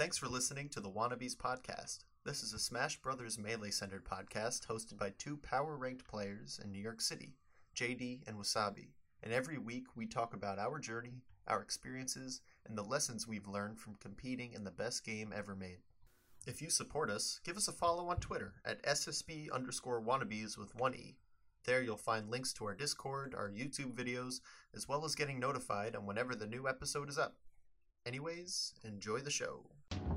Thanks for listening to the Wannabes podcast. This is a Smash Brothers Melee centered podcast hosted by two power ranked players in New York City, JD and Wasabi. And every week we talk about our journey, our experiences, and the lessons we've learned from competing in the best game ever made. If you support us, give us a follow on Twitter at SSB underscore wannabes with one E. There you'll find links to our Discord, our YouTube videos, as well as getting notified on whenever the new episode is up. Anyways, enjoy the show.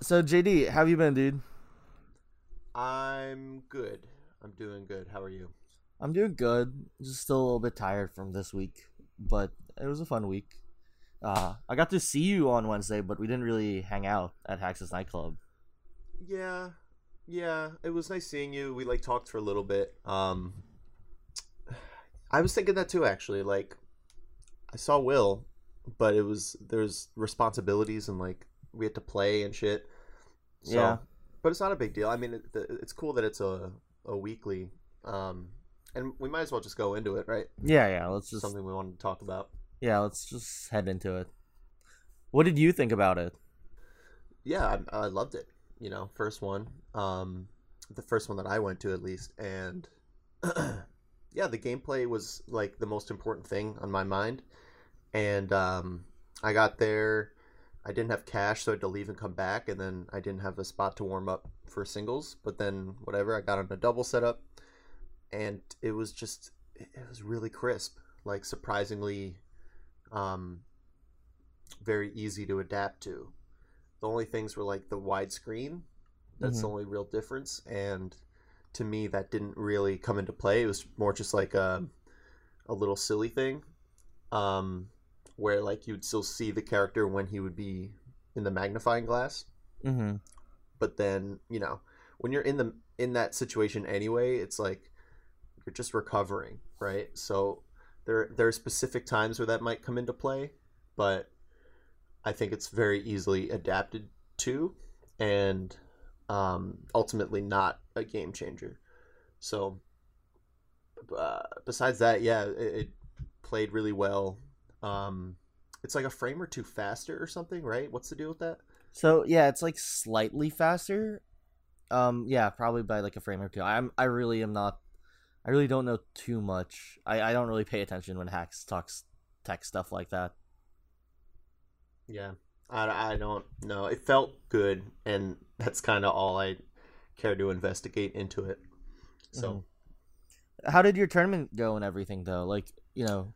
So JD, how have you been, dude? I'm good. I'm doing good. How are you? I'm doing good. Just still a little bit tired from this week, but it was a fun week. Uh, I got to see you on Wednesday, but we didn't really hang out at Hax's nightclub. Yeah, yeah. It was nice seeing you. We like talked for a little bit. Um, I was thinking that too, actually. Like, I saw Will, but it was there's responsibilities and like we had to play and shit. So, Yeah. but it's not a big deal. I mean, it, it's cool that it's a a weekly. Um, and we might as well just go into it, right? Yeah, yeah. Let's just Something we wanted to talk about. yeah, let's just head into it. What did you think about it? yeah I, I loved it you know first one um the first one that i went to at least and yeah the gameplay was like the most important thing on my mind and um i got there i didn't have cash so i had to leave and come back and then i didn't have a spot to warm up for singles but then whatever i got on a double setup and it was just it was really crisp like surprisingly um very easy to adapt to the only things were like the widescreen. That's the Mhm. only real difference, and to me, that didn't really come into play. It was more just like a a little silly thing, um, where like you'd still see the character when he would be in the magnifying glass, Mm-hmm. but then you know when you're in the in that situation anyway, it's like you're just recovering, right? So there there are specific times where that might come into play, but I think it's very easily adapted to, and um, ultimately not a game changer. So uh, besides that, yeah, it, it played really well. Um, it's like a frame or two faster or something, right? What's the deal with that? So yeah, it's like slightly faster. Um, yeah, probably by like a frame or two. I'm I really am not. I really don't know too much. I I don't really pay attention when Hax talks tech stuff like that. Yeah, I, I don't know. It felt good, and that's kind of all I care to investigate into it. So How did your tournament go and everything though? Like you know,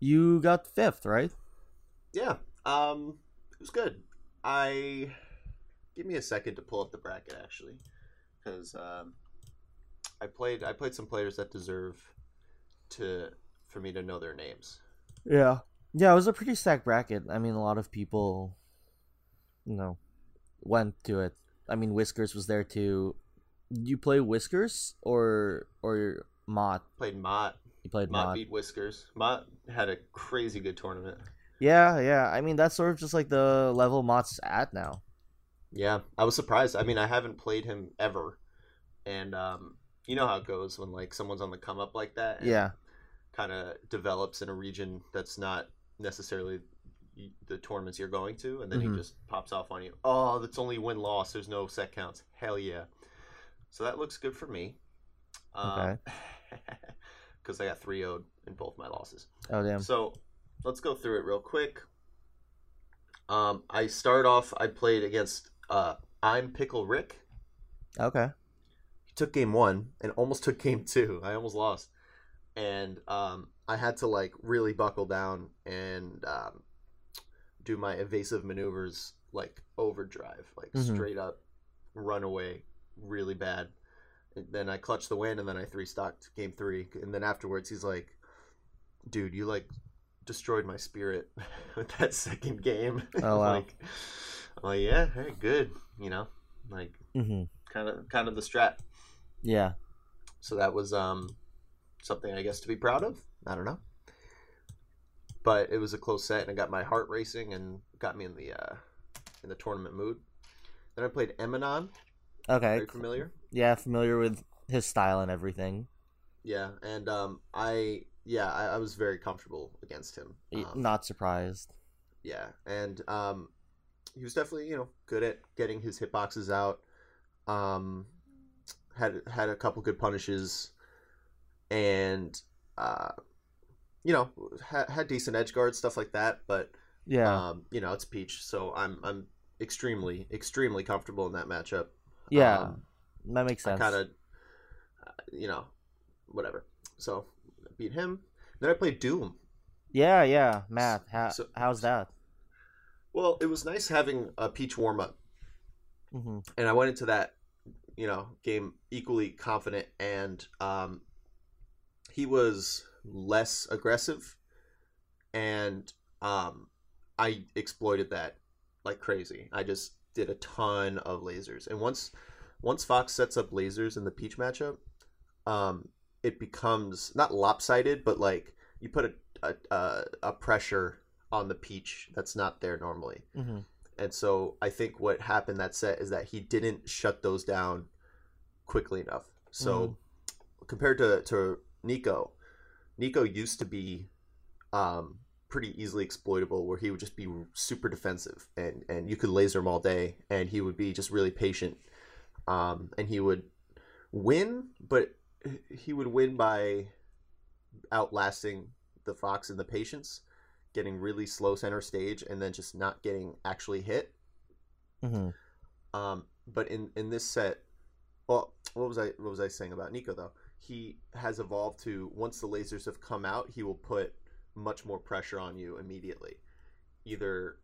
you got fifth, right? yeah, um, it was good. I give me a second to pull up the bracket actually, because um, I played I played some players that deserve to for me to know their names. Yeah. Yeah, it was a pretty stacked bracket. I mean, a lot of people, you know, went to it. I mean, Whiskers was there too. Did you play Whiskers or or Mott? Played Mott. You played Mott Mott. beat Whiskers. Mott had a crazy good tournament. Yeah, yeah. I mean, that's sort of just like the level Mott's at now. Yeah, I was surprised. I mean, I haven't played him ever, and um, you know how it goes when like someone's on the come up like that. and Yeah. kind of develops in a region that's not necessarily the tournaments you're going to, and then Mhm. he just pops off on you. Oh, that's only win loss. There's no set counts. Hell yeah! So that looks good for me. Okay. Because I got 3 0 in both my losses. Oh damn. So let's go through it real quick. Um, I start off. I played against uh, I'm Pickle Rick. Okay. He took game one and almost took game two. I almost lost, and um, I had to like really buckle down and um, do my evasive maneuvers like overdrive, like Mhm. straight up run away really bad. Then I clutched the win and then I three stocked game three. And then afterwards he's like, dude, you like destroyed my spirit with that second game. Oh, wow. like, oh yeah, hey, good. You know, like hmm kind of kind of the strat. Yeah. So that was um something I guess to be proud of. I don't know. But it was a close set and it got my heart racing and got me in the uh in the tournament mood. Then I played Eminon. Okay. Very familiar. Yeah, familiar with his style and everything. Yeah, and um I yeah, I, I was very comfortable against him. Um, Not surprised. Yeah, and um, he was definitely you know good at getting his hitboxes out. Um, had had a couple good punishes, and uh, you know had, had decent edge guards stuff like that. But Yeah. um, you know it's Peach, so I'm I'm extremely extremely comfortable in that matchup. Yeah. um, that makes I sense. kind of you know whatever. So beat him. Then I played Doom. Yeah, yeah. Matt, how, So- how's that? Well, it was nice having a Peach warm up. hmm and I went into that, you know, game equally confident, and um, he was less aggressive, and um, I exploited that like crazy. I just did a ton of lasers, and once once Fox sets up lasers in the Peach matchup, um, it becomes not lopsided, but like you put a a, a, pressure on the Peach that's not there normally. hmm And so I think what happened that set is that he didn't shut those down quickly enough. So compared to, to Nico, Nico used to be um, pretty easily exploitable where he would just be super defensive and, and you could laser him all day and he would be just really patient. Um, and he would win, but he would win by outlasting the Fox and the patience getting really slow center stage and then just not getting actually hit. hmm Um, but in in this set, well, what was I what was I saying about Nico though? He has evolved to once the lasers have come out, he will put much more pressure on you immediately, either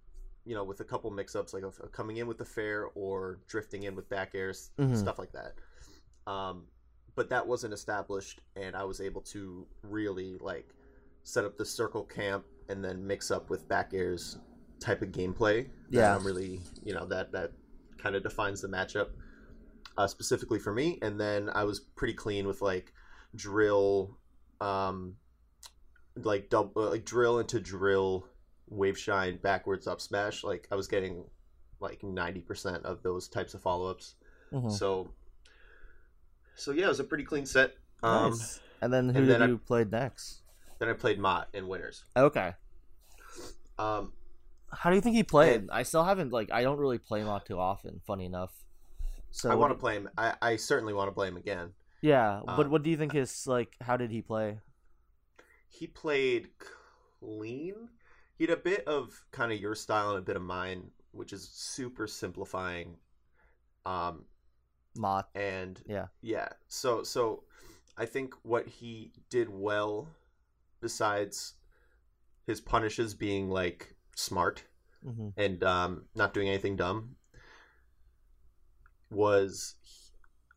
you know with a couple mix-ups like coming in with the fair or drifting in with back airs, Mhm. stuff like that. Um, but that wasn't established, and I was able to really like set up the circle camp and then mix up with back airs type of gameplay. that Yeah. I'm really you know that that kind of defines the matchup uh, specifically for me. And then I was pretty clean with like drill, um, like double like drill into drill, wave shine backwards up smash. Like I was getting like ninety percent of those types of follow ups. hmm So, so yeah, it was a pretty clean set. Um, nice. And then who and did then I- you play next? Then I played Mott in winners. Okay. Um, How do you think he played? And- I still haven't like I don't really play Mott too often. Funny enough. So I want to play him. I, I certainly want to play him again. Yeah, but um, what do you think his like? How did he play? He played clean. He had a bit of kind of your style and a bit of mine, which is super simplifying. Um, Mott. and Yeah. yeah. So so, I think what he did well, besides his punishes being like smart hmm and um, not doing anything dumb, was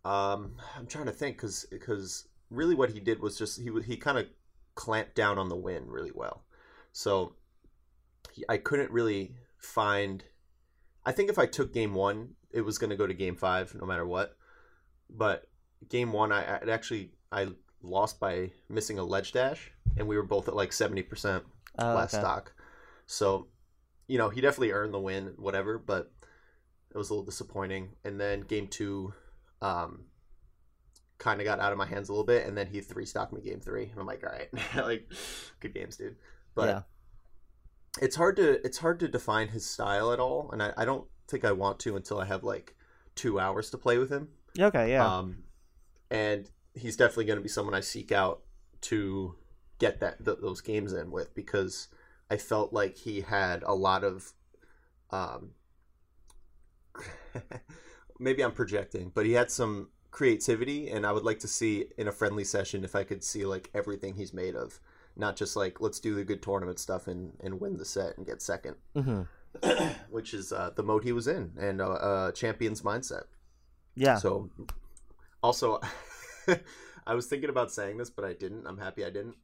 um, I'm trying to think because because really what he did was just he he kind of clamped down on the win really well. So I couldn't really find. I think if I took game one, it was going to go to game five no matter what. But game one, I, I actually I lost by missing a ledge dash, and we were both at like seventy percent Oh, last okay. stock. So, you know, he definitely earned the win, whatever, but it was a little disappointing. And then game two, um, kind of got out of my hands a little bit, and then he three stocked me game three. And I'm like, all right, like, good games, dude. But yeah. it's hard to it's hard to define his style at all, and I, I don't think I want to until I have like two hours to play with him. Okay. Yeah. Um, and he's definitely going to be someone I seek out to get that th- those games in with because I felt like he had a lot of, um, maybe I'm projecting, but he had some creativity, and I would like to see in a friendly session if I could see like everything he's made of, not just like let's do the good tournament stuff and and win the set and get second, hmm which is uh, the mode he was in and uh, uh, champion's mindset. Yeah. So, also, I was thinking about saying this, but I didn't. I'm happy I didn't.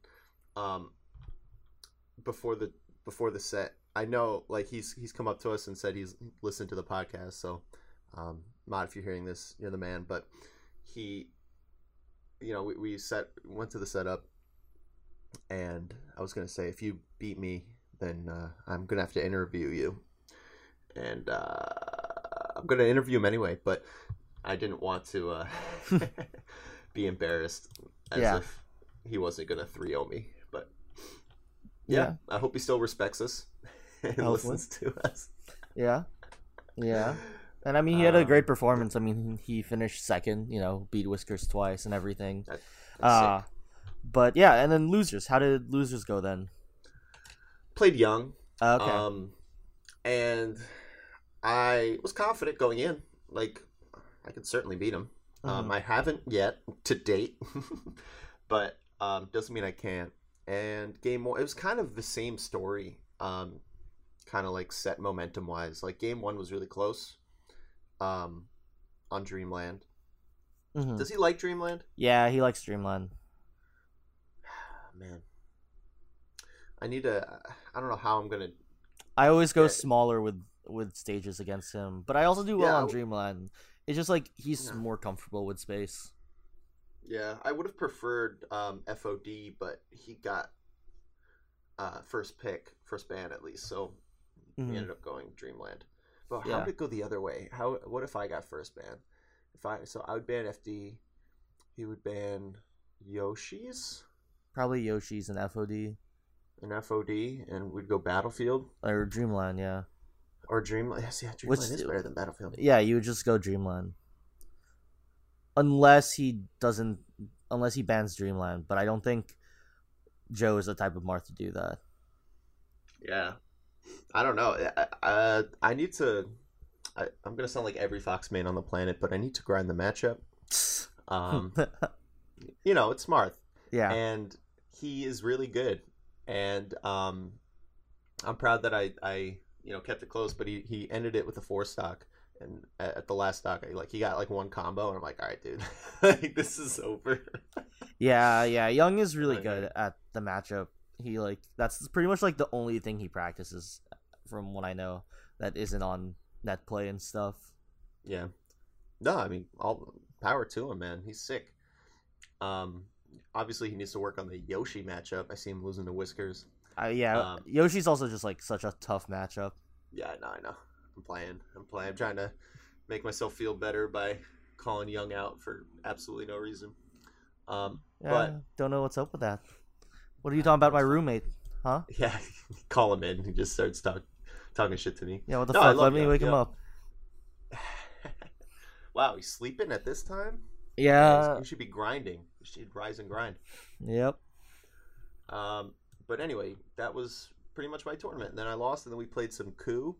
Um, before the before the set, I know like he's he's come up to us and said he's listened to the podcast. So, um, Mott, if you're hearing this, you're the man. But he, you know, we, we set went to the setup, and I was gonna say if you beat me, then uh, I'm gonna have to interview you, and uh, I'm gonna interview him anyway. But I didn't want to uh, be embarrassed as Yeah. if he wasn't gonna 3-0 me. But yeah, I hope he still respects us and Hopefully. listens to us. Yeah. Yeah. And I mean, he had a Um, great performance. I mean, he finished second. You know, beat Whiskers twice and everything. That's Uh, but yeah, and then losers. How did losers go then? Played young, Uh, okay. um, and I was confident going in. Like I could certainly beat him. Um, Mhm. I haven't yet to date, but um, doesn't mean I can't. And game one, it was kind of the same story, um, kind of like set momentum wise. Like game one was really close, um, on Dreamland. Mhm. Does he like Dreamland? Yeah, he likes Dreamland. Man, I need to. I don't know how I'm gonna. I always go smaller with with stages against him, but I also do well Yeah, on Dreamland. It's just like he's Yeah. more comfortable with space. Yeah, I would have preferred um, FOD, but he got uh, first pick, first ban at least. So we Mhm. ended up going Dreamland. But Yeah. how did it go the other way? How? What if I got first ban? If I so I would ban FD, he would ban Yoshi's Probably Yoshi's and FOD An FOD, and we'd go Battlefield or Dreamland. Yeah, or Dreamland. Yes, yeah, Which- Dreamland is better than Battlefield. yeah, you would just go Dreamland, unless he doesn't, unless he bans Dreamland. But I don't think Joe is the type of Marth to do that. Yeah, I don't know. I, I, I need to. I, I'm gonna sound like every Fox man on the planet, but I need to grind the matchup. Um, you know, it's Marth, yeah, and he is really good. And um, I'm proud that I, I, you know, kept it close. But he, he ended it with a four stock, and at, at the last stock, I, like he got like one combo, and I'm like, all right, dude, like this is over. yeah, yeah. Young is really good at the matchup. He like that's pretty much like the only thing he practices, from what I know, that isn't on net play and stuff. Yeah. No, I mean, all power to him, man. He's sick. Um, obviously he needs to work on the Yoshi matchup. I see him losing to Whiskers. Uh, yeah, Um, Yoshi's also just like such a tough matchup. Yeah, I know, I know. I'm playing. I'm playing. I'm trying to make myself feel better by calling Young out for absolutely no reason. Um, Yeah, but don't know what's up with that. What are you talking about, my roommate? Huh? yeah, call him in. He just starts talk, talking shit to me. Yeah, what the No, fuck? Let me wake him up. wow, he's sleeping at this time. Yeah. he should be grinding. You should rise and grind. Yep. Um, but anyway, that was pretty much my tournament. And then I lost, and then we played some coup,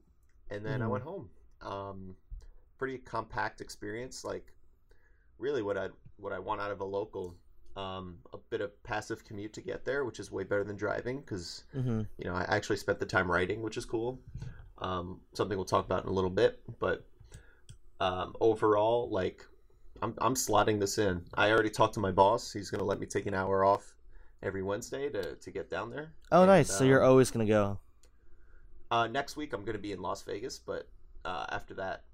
and then I Mhm. went home. Um, pretty compact experience. Like, really, what I what I want out of a local. Um, a bit of passive commute to get there, which is way better than driving because hmm you know I actually spent the time writing, which is cool. Um, something we'll talk about in a little bit, but um, overall, like I'm I'm slotting this in. I already talked to my boss. He's gonna let me take an hour off every Wednesday to, to get down there. Oh, And, nice. So you're um, always gonna go. uh, next week I'm gonna be in Las Vegas, but uh, after that,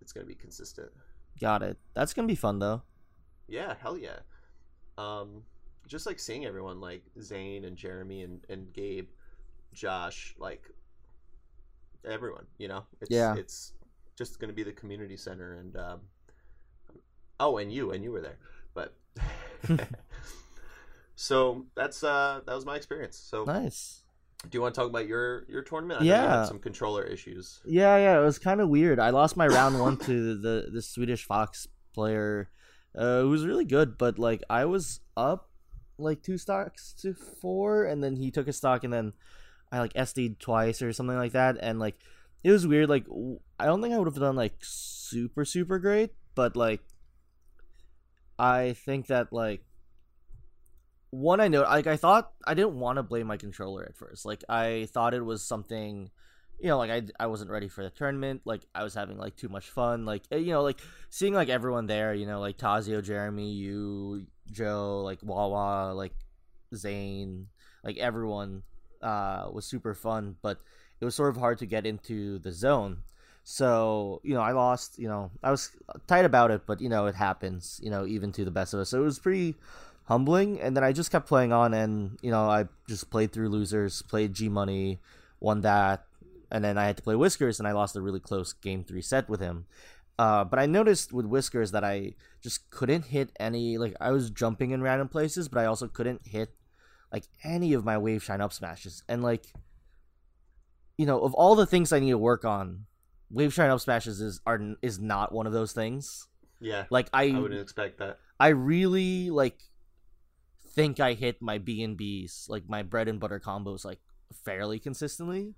it's gonna be consistent. Got it. That's gonna be fun though. Yeah, hell yeah. Um, just like seeing everyone like Zane and Jeremy and, and Gabe, Josh, like everyone, you know, it's, Yeah. it's just going to be the community center. And, um, oh, and you, and you were there, but so that's, uh, that was my experience. So Nice. do you want to talk about your, your tournament? I Yeah. had some controller issues. Yeah, yeah. It was kind of weird. I lost my round one to the the Swedish Fox player, uh, who was really good. But like, I was up like two stocks to four, and then he took a stock, and then I like SD'd twice or something like that, and like it was weird. Like, I don't think I would have done like super super great, but like, I think that like one I know like I thought I didn't want to blame my controller at first. Like I thought it was something you know, like I, I wasn't ready for the tournament. Like I was having like too much fun. Like eh, you know, like seeing like everyone there. You know, like Tazio, Jeremy, you, Joe, like Wawa, like Zane, like everyone uh, was super fun. But it was sort of hard to get into the zone. So you know, I lost. You know, I was tight about it, but you know, it happens. You know, even to the best of us. So it was pretty humbling. And then I just kept playing on, and you know, I just played through losers, played G Money, won that and then I had to play Whiskers, and I lost a really close game three set with him. Uh, but I noticed with Whiskers that I just couldn't hit any. Like I was jumping in random places, but I also couldn't hit like any of my wave shine up smashes. And like, you know, of all the things I need to work on, wave shine up smashes is are is not one of those things. Yeah, Like I, I wouldn't expect that. I really like think I hit my B and B's, like my bread and butter combos, like fairly consistently.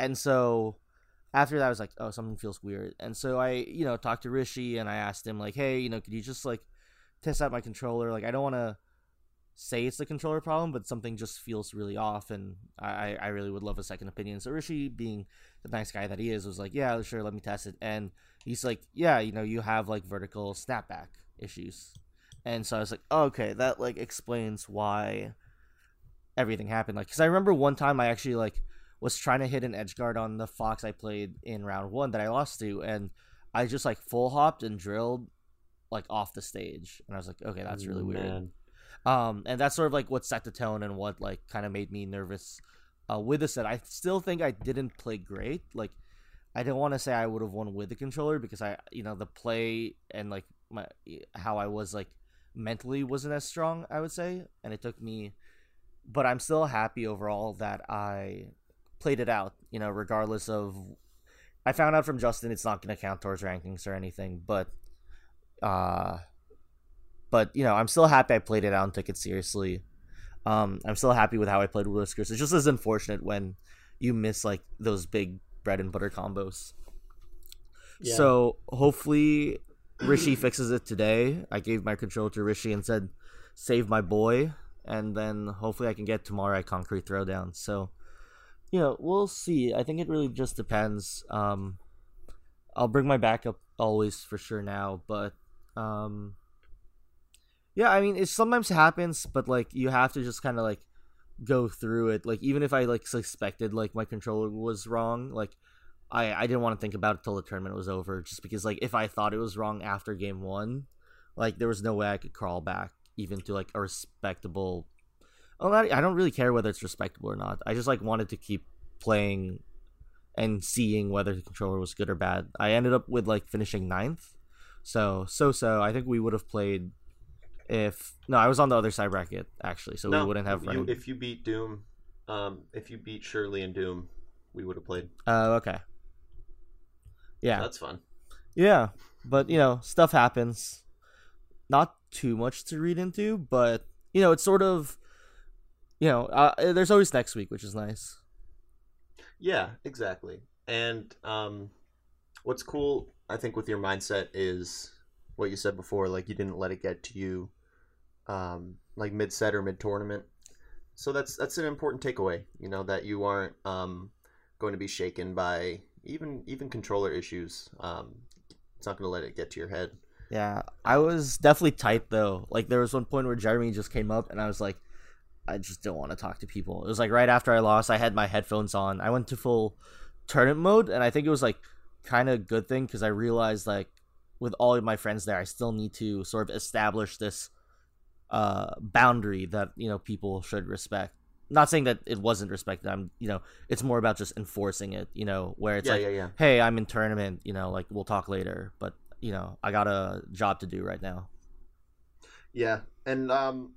And so after that, I was like, oh, something feels weird. And so I, you know, talked to Rishi and I asked him like, hey, you know, could you just like test out my controller? Like, I don't want to say it's the controller problem, but something just feels really off, and I, I really would love a second opinion. So Rishi, being the nice guy that he is, was like, yeah, sure, let me test it. And he's like, yeah, you know, you have like vertical snapback issues. And so I was like, oh, okay, that like explains why everything happened. Like, because I remember one time I actually like was trying to hit an edge guard on the fox I played in round one that I lost to, and I just like full hopped and drilled like off the stage, and I was like, okay, that's really weird. Um, and that's sort of like what set the tone and what like kind of made me nervous uh, with the set. I still think I didn't play great. Like, I don't want to say I would have won with the controller because I, you know, the play and like my how I was like mentally wasn't as strong. I would say, and it took me, but I'm still happy overall that I played it out. You know, regardless of, I found out from Justin it's not going to count towards rankings or anything, but, uh, but you know, I'm still happy I played it out and took it seriously. Um, I'm still happy with how I played with Whiskers. It's just as unfortunate when you miss like those big bread and butter combos. Yeah. So hopefully Rishi fixes it today. I gave my control to Rishi and said, "Save my boy," and then hopefully I can get tomorrow at Concrete Throwdown. So, know, we'll see. I think it really just depends. Um, I'll bring my backup always for sure now, but um, yeah, I mean, it sometimes happens, but like you have to just kind of like go through it. Like even if I like suspected like my controller was wrong, like I I didn't want to think about it till the tournament was over, just because like if I thought it was wrong after game one, like there was no way I could crawl back even to like a respectable. I don't really care whether it's respectable or not. I just like wanted to keep playing and seeing whether the controller was good or bad. I ended up with like finishing ninth, so so so. I think we would have played if no, I was on the other side bracket actually, so no, we wouldn't have. you, run- if you beat Doom, um, if you beat Shirley and Doom, we would have played. Oh, okay. Yeah, That's fun. yeah, but you know, stuff happens. Not too much to read into, but you know, it's sort of, you know, uh, there's always next week, which is nice. Yeah, exactly. And um, what's cool, I think, with your mindset is what you said before. Like you didn't let it get to you, um, like mid set or mid tournament. So that's that's an important takeaway. You know that you aren't um, going to be shaken by even even controller issues. Um, it's not going to let it get to your head. Yeah, I was definitely tight though. Like there was one point where Jeremy just came up, and I was like, I just don't want to talk to people. It was like right after I lost, I had my headphones on. I went to full tournament mode, and I think it was like kind of a good thing because I realized like with all of my friends there, I still need to sort of establish this uh boundary that you know people should respect. Not saying that it wasn't respected. I'm you know it's more about just enforcing it. You know where it's yeah, like yeah, yeah. hey, I'm in tournament, you know, like we'll talk later, but you know, I got a job to do right now. Yeah, and um,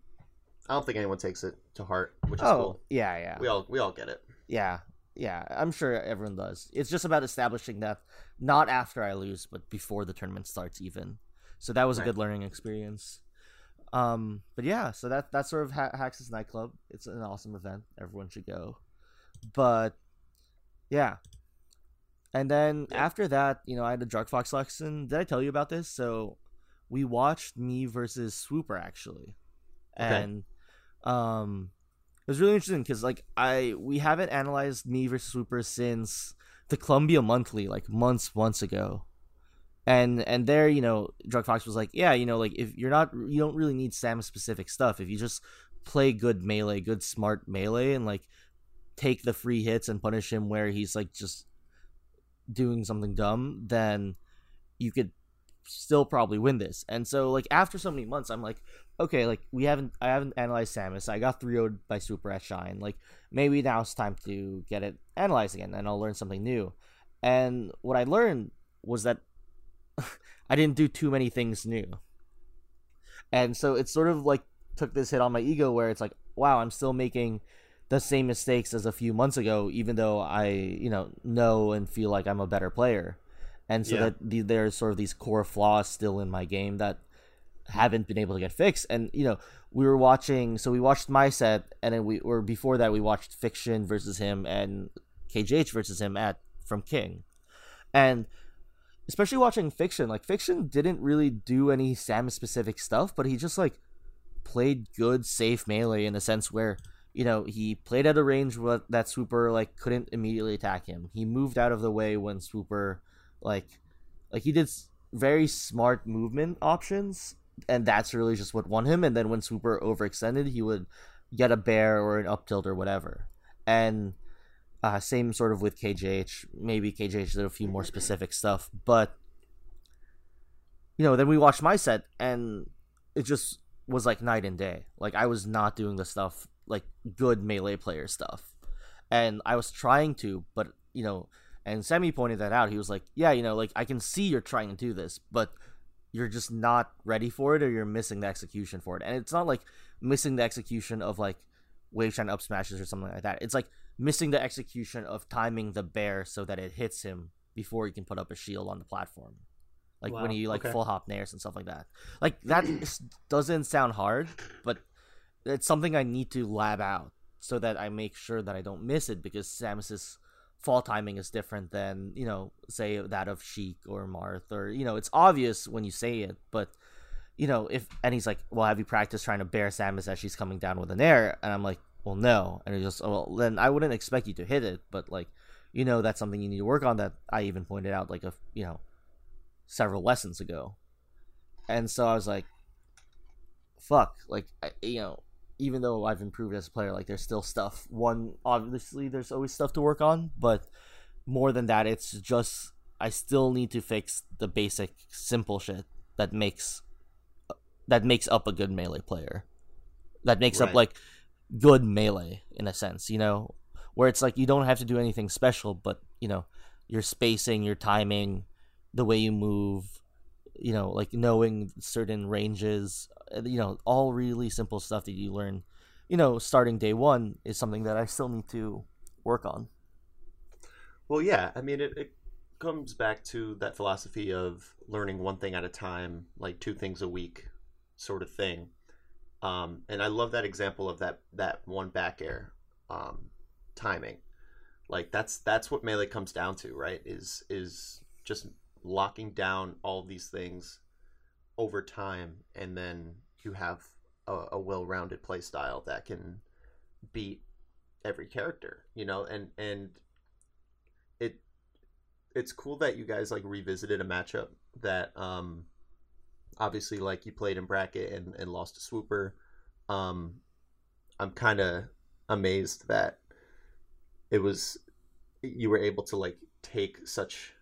I don't think anyone takes it to heart, which is oh, cool. yeah, yeah. We all we all get it. yeah, yeah. I'm sure everyone does. It's just about establishing that not after I lose, but before the tournament starts even. So that was a good learning experience. Um, but yeah, so that that's sort of ha- Hax's nightclub. It's an awesome event. Everyone should go. But yeah. And then Yeah. after that, you know, I had a DruggedFox lesson. Did I tell you about this? So we watched me versus Swooper actually. Okay. And um, it was really interesting because like I we haven't analyzed me versus Swooper since the Columbia Monthly, like months months ago, and and there you know DruggedFox was like, yeah, you know, like if you're not you don't really need Samus specific stuff. If you just play good melee, good smart melee, and like take the free hits and punish him where he's like just doing something dumb, then you could still probably win this. And so like after so many months, I'm like, okay, like we haven't I haven't analyzed Samus. I got 3 0 by Swooper at Shine. Like maybe now it's time to get it analyzed again and I'll learn something new. And what I learned was that I didn't do too many things new. And so it sort of like took this hit on my ego where it's like, wow, I'm still making the same mistakes as a few months ago, even though I, you know, know and feel like I'm a better player. And so yeah. that the, there's sort of these core flaws still in my game that haven't been able to get fixed. And you know, we were watching, so we watched my set, and then we or before that we watched Fiction versus him and KJH versus him at from King, and especially watching Fiction, like Fiction didn't really do any Sam specific stuff, but he just like played good safe melee in a sense where you know he played at a range where that Swooper like couldn't immediately attack him. He moved out of the way when Swooper like like he did very smart movement options and that's really just what won him. And then when Swooper overextended, he would get a bair or an up tilt or whatever. And uh, same sort of with KJH. Maybe KJH did a few more specific stuff, but you know, then we watched my set, and it just was like night and day. Like I was not doing the stuff like good melee player stuff, and I was trying to, but you know, and Sammy pointed that out. He was like, "Yeah, you know, like I can see you're trying to do this, but." you're just not ready for it or you're missing the execution for it. And it's not like missing the execution of like wave shine up smashes or something like that. It's like missing the execution of timing the bair so that it hits him before he can put up a shield on the platform. Like wow. when he like okay. full hop nairs and stuff like that. Like that doesn't sound hard, but it's something I need to lab out so that I make sure that I don't miss it because Samus's fall timing is different than you know say that of Sheik or Marth or you know it's obvious when you say it but you know if and he's like well have you practiced trying to bair Samus as she's coming down with an air? And I'm like well no. And he's just oh, well then I wouldn't expect you to hit it but like you know that's something you need to work on that I even pointed out like a you know several lessons ago. And so I was like fuck like I, you know even though I've improved as a player, like there's still stuff. One, obviously, there's always stuff to work on, but more than that, it's just I still need to fix the basic, simple shit that makes that makes up a good melee player. That makes right. up like good melee in a sense, you know, where it's like you don't have to do anything special, but you know, your spacing, your timing, the way you move, you know, like knowing certain ranges, uh, you know, all really simple stuff that you learn, you know, starting day one is something that I still need to work on. Well, yeah, I mean, it, it comes back to that philosophy of learning one thing at a time, like two things a week, sort of thing. Um, and I love that example of that that one back air um, timing. Like that's that's what melee comes down to, right? Is is just locking down all these things over time, and then you have a, a well-rounded play style that can beat every character. You know, and and it it's cool that you guys like revisited a matchup that um obviously like you played in bracket and, and lost to swooper um i'm kind of amazed that it was you were able to like take such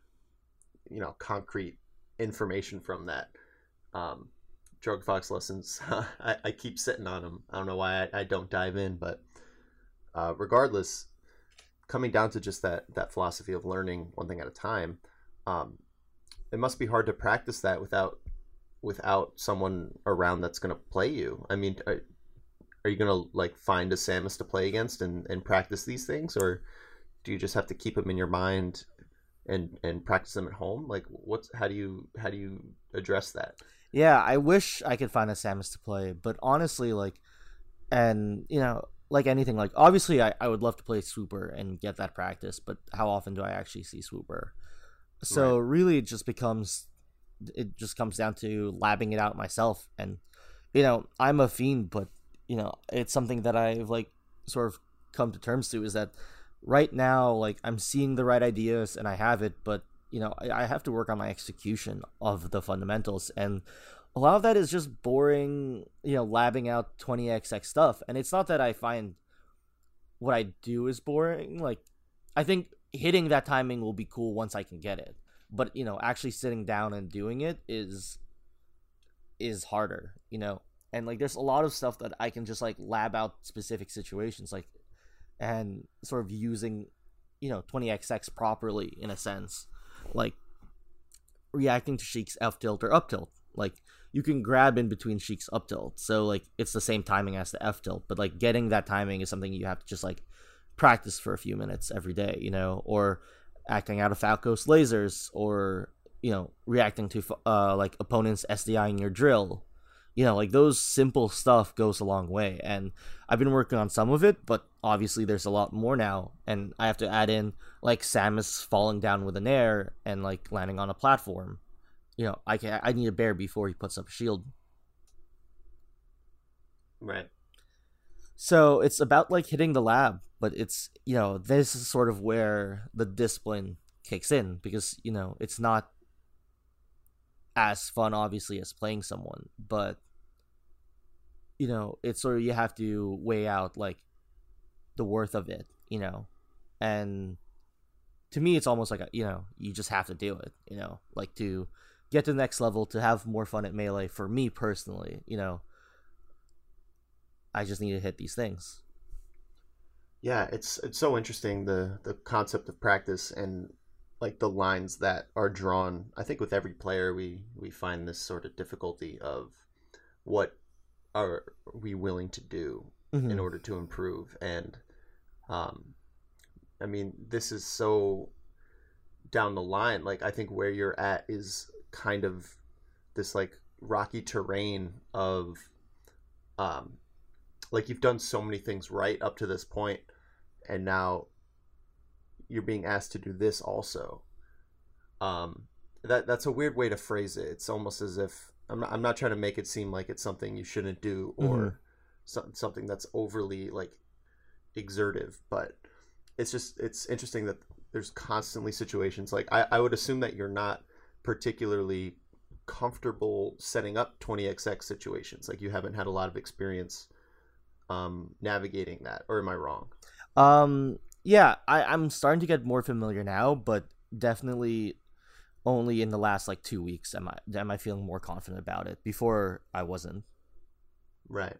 you know concrete information from that. Um, DruggedFox lessons, I, I keep sitting on them. I don't know why I, I don't dive in, but uh, regardless, coming down to just that that philosophy of learning one thing at a time, um, it must be hard to practice that without without someone around that's going to play you. I mean, are, are you going to like find a Samus to play against and, and practice these things, or do you just have to keep them in your mind and and practice them at home? Like what's how do you how do you address that? Yeah i wish i could find a samus to play but honestly like and you know like anything like obviously I, I would love to play swooper and get that practice but how often do i actually see swooper? So right. really it just becomes it just comes down to labbing it out myself and you know i'm a fiend but you know, it's something that I've like sort of come to terms to is that right now, like I'm seeing the right ideas and I have it, but you know, I, I have to work on my execution of the fundamentals and a lot of that is just boring, you know, labbing out 20xx stuff. And it's not that I find what I do is boring. Like, I think hitting that timing will be cool once I can get it. But, you know, actually sitting down and doing it is is harder, you know. And like there's a lot of stuff that I can just like lab out specific situations like and sort of using, you know, 20xx properly in a sense. Like reacting to Sheik's F tilt or up tilt. Like you can grab in between Sheik's up tilt. So like it's the same timing as the F tilt, but like getting that timing is something you have to just like practice for a few minutes every day, you know, or acting out of Falco's lasers or you know reacting to uh like opponents SDIing your drill. You know, like those simple stuff goes a long way and I've been working on some of it, but obviously there's a lot more now and I have to add in like Samus falling down with an air and like landing on a platform you know, I can I need a bair before he puts up a shield. Right. So it's about like hitting the lab, but it's you know this is sort of where the discipline kicks in because you know it's not as fun obviously as playing someone, but you know it's sort of you have to weigh out like the worth of it, you know, and to me it's almost like a, you know you just have to do it, you know, like to get to the next level to have more fun at melee for me personally you know? I just need to hit these things. Yeah it's it's so interesting the the concept of practice and like the lines that are drawn. I think with every player we we find this sort of difficulty of what are we willing to do mm-hmm. in order to improve. And um i mean this is so down the line like i think where you're at is kind of this like rocky terrain of um like you've done so many things right up to this point and now you're being asked to do this also um that that's a weird way to phrase it it's almost as if i'm not, I'm not trying to make it seem like it's something you shouldn't do or mm-hmm. so, something that's overly like exertive but it's just it's interesting that there's constantly situations like I, I would assume that you're not particularly comfortable setting up 20xx situations like you haven't had a lot of experience um, navigating that or am i wrong? Um yeah I, i'm starting to get more familiar now but definitely only in the last like two weeks am i am i feeling more confident about it. Before i wasn't. Right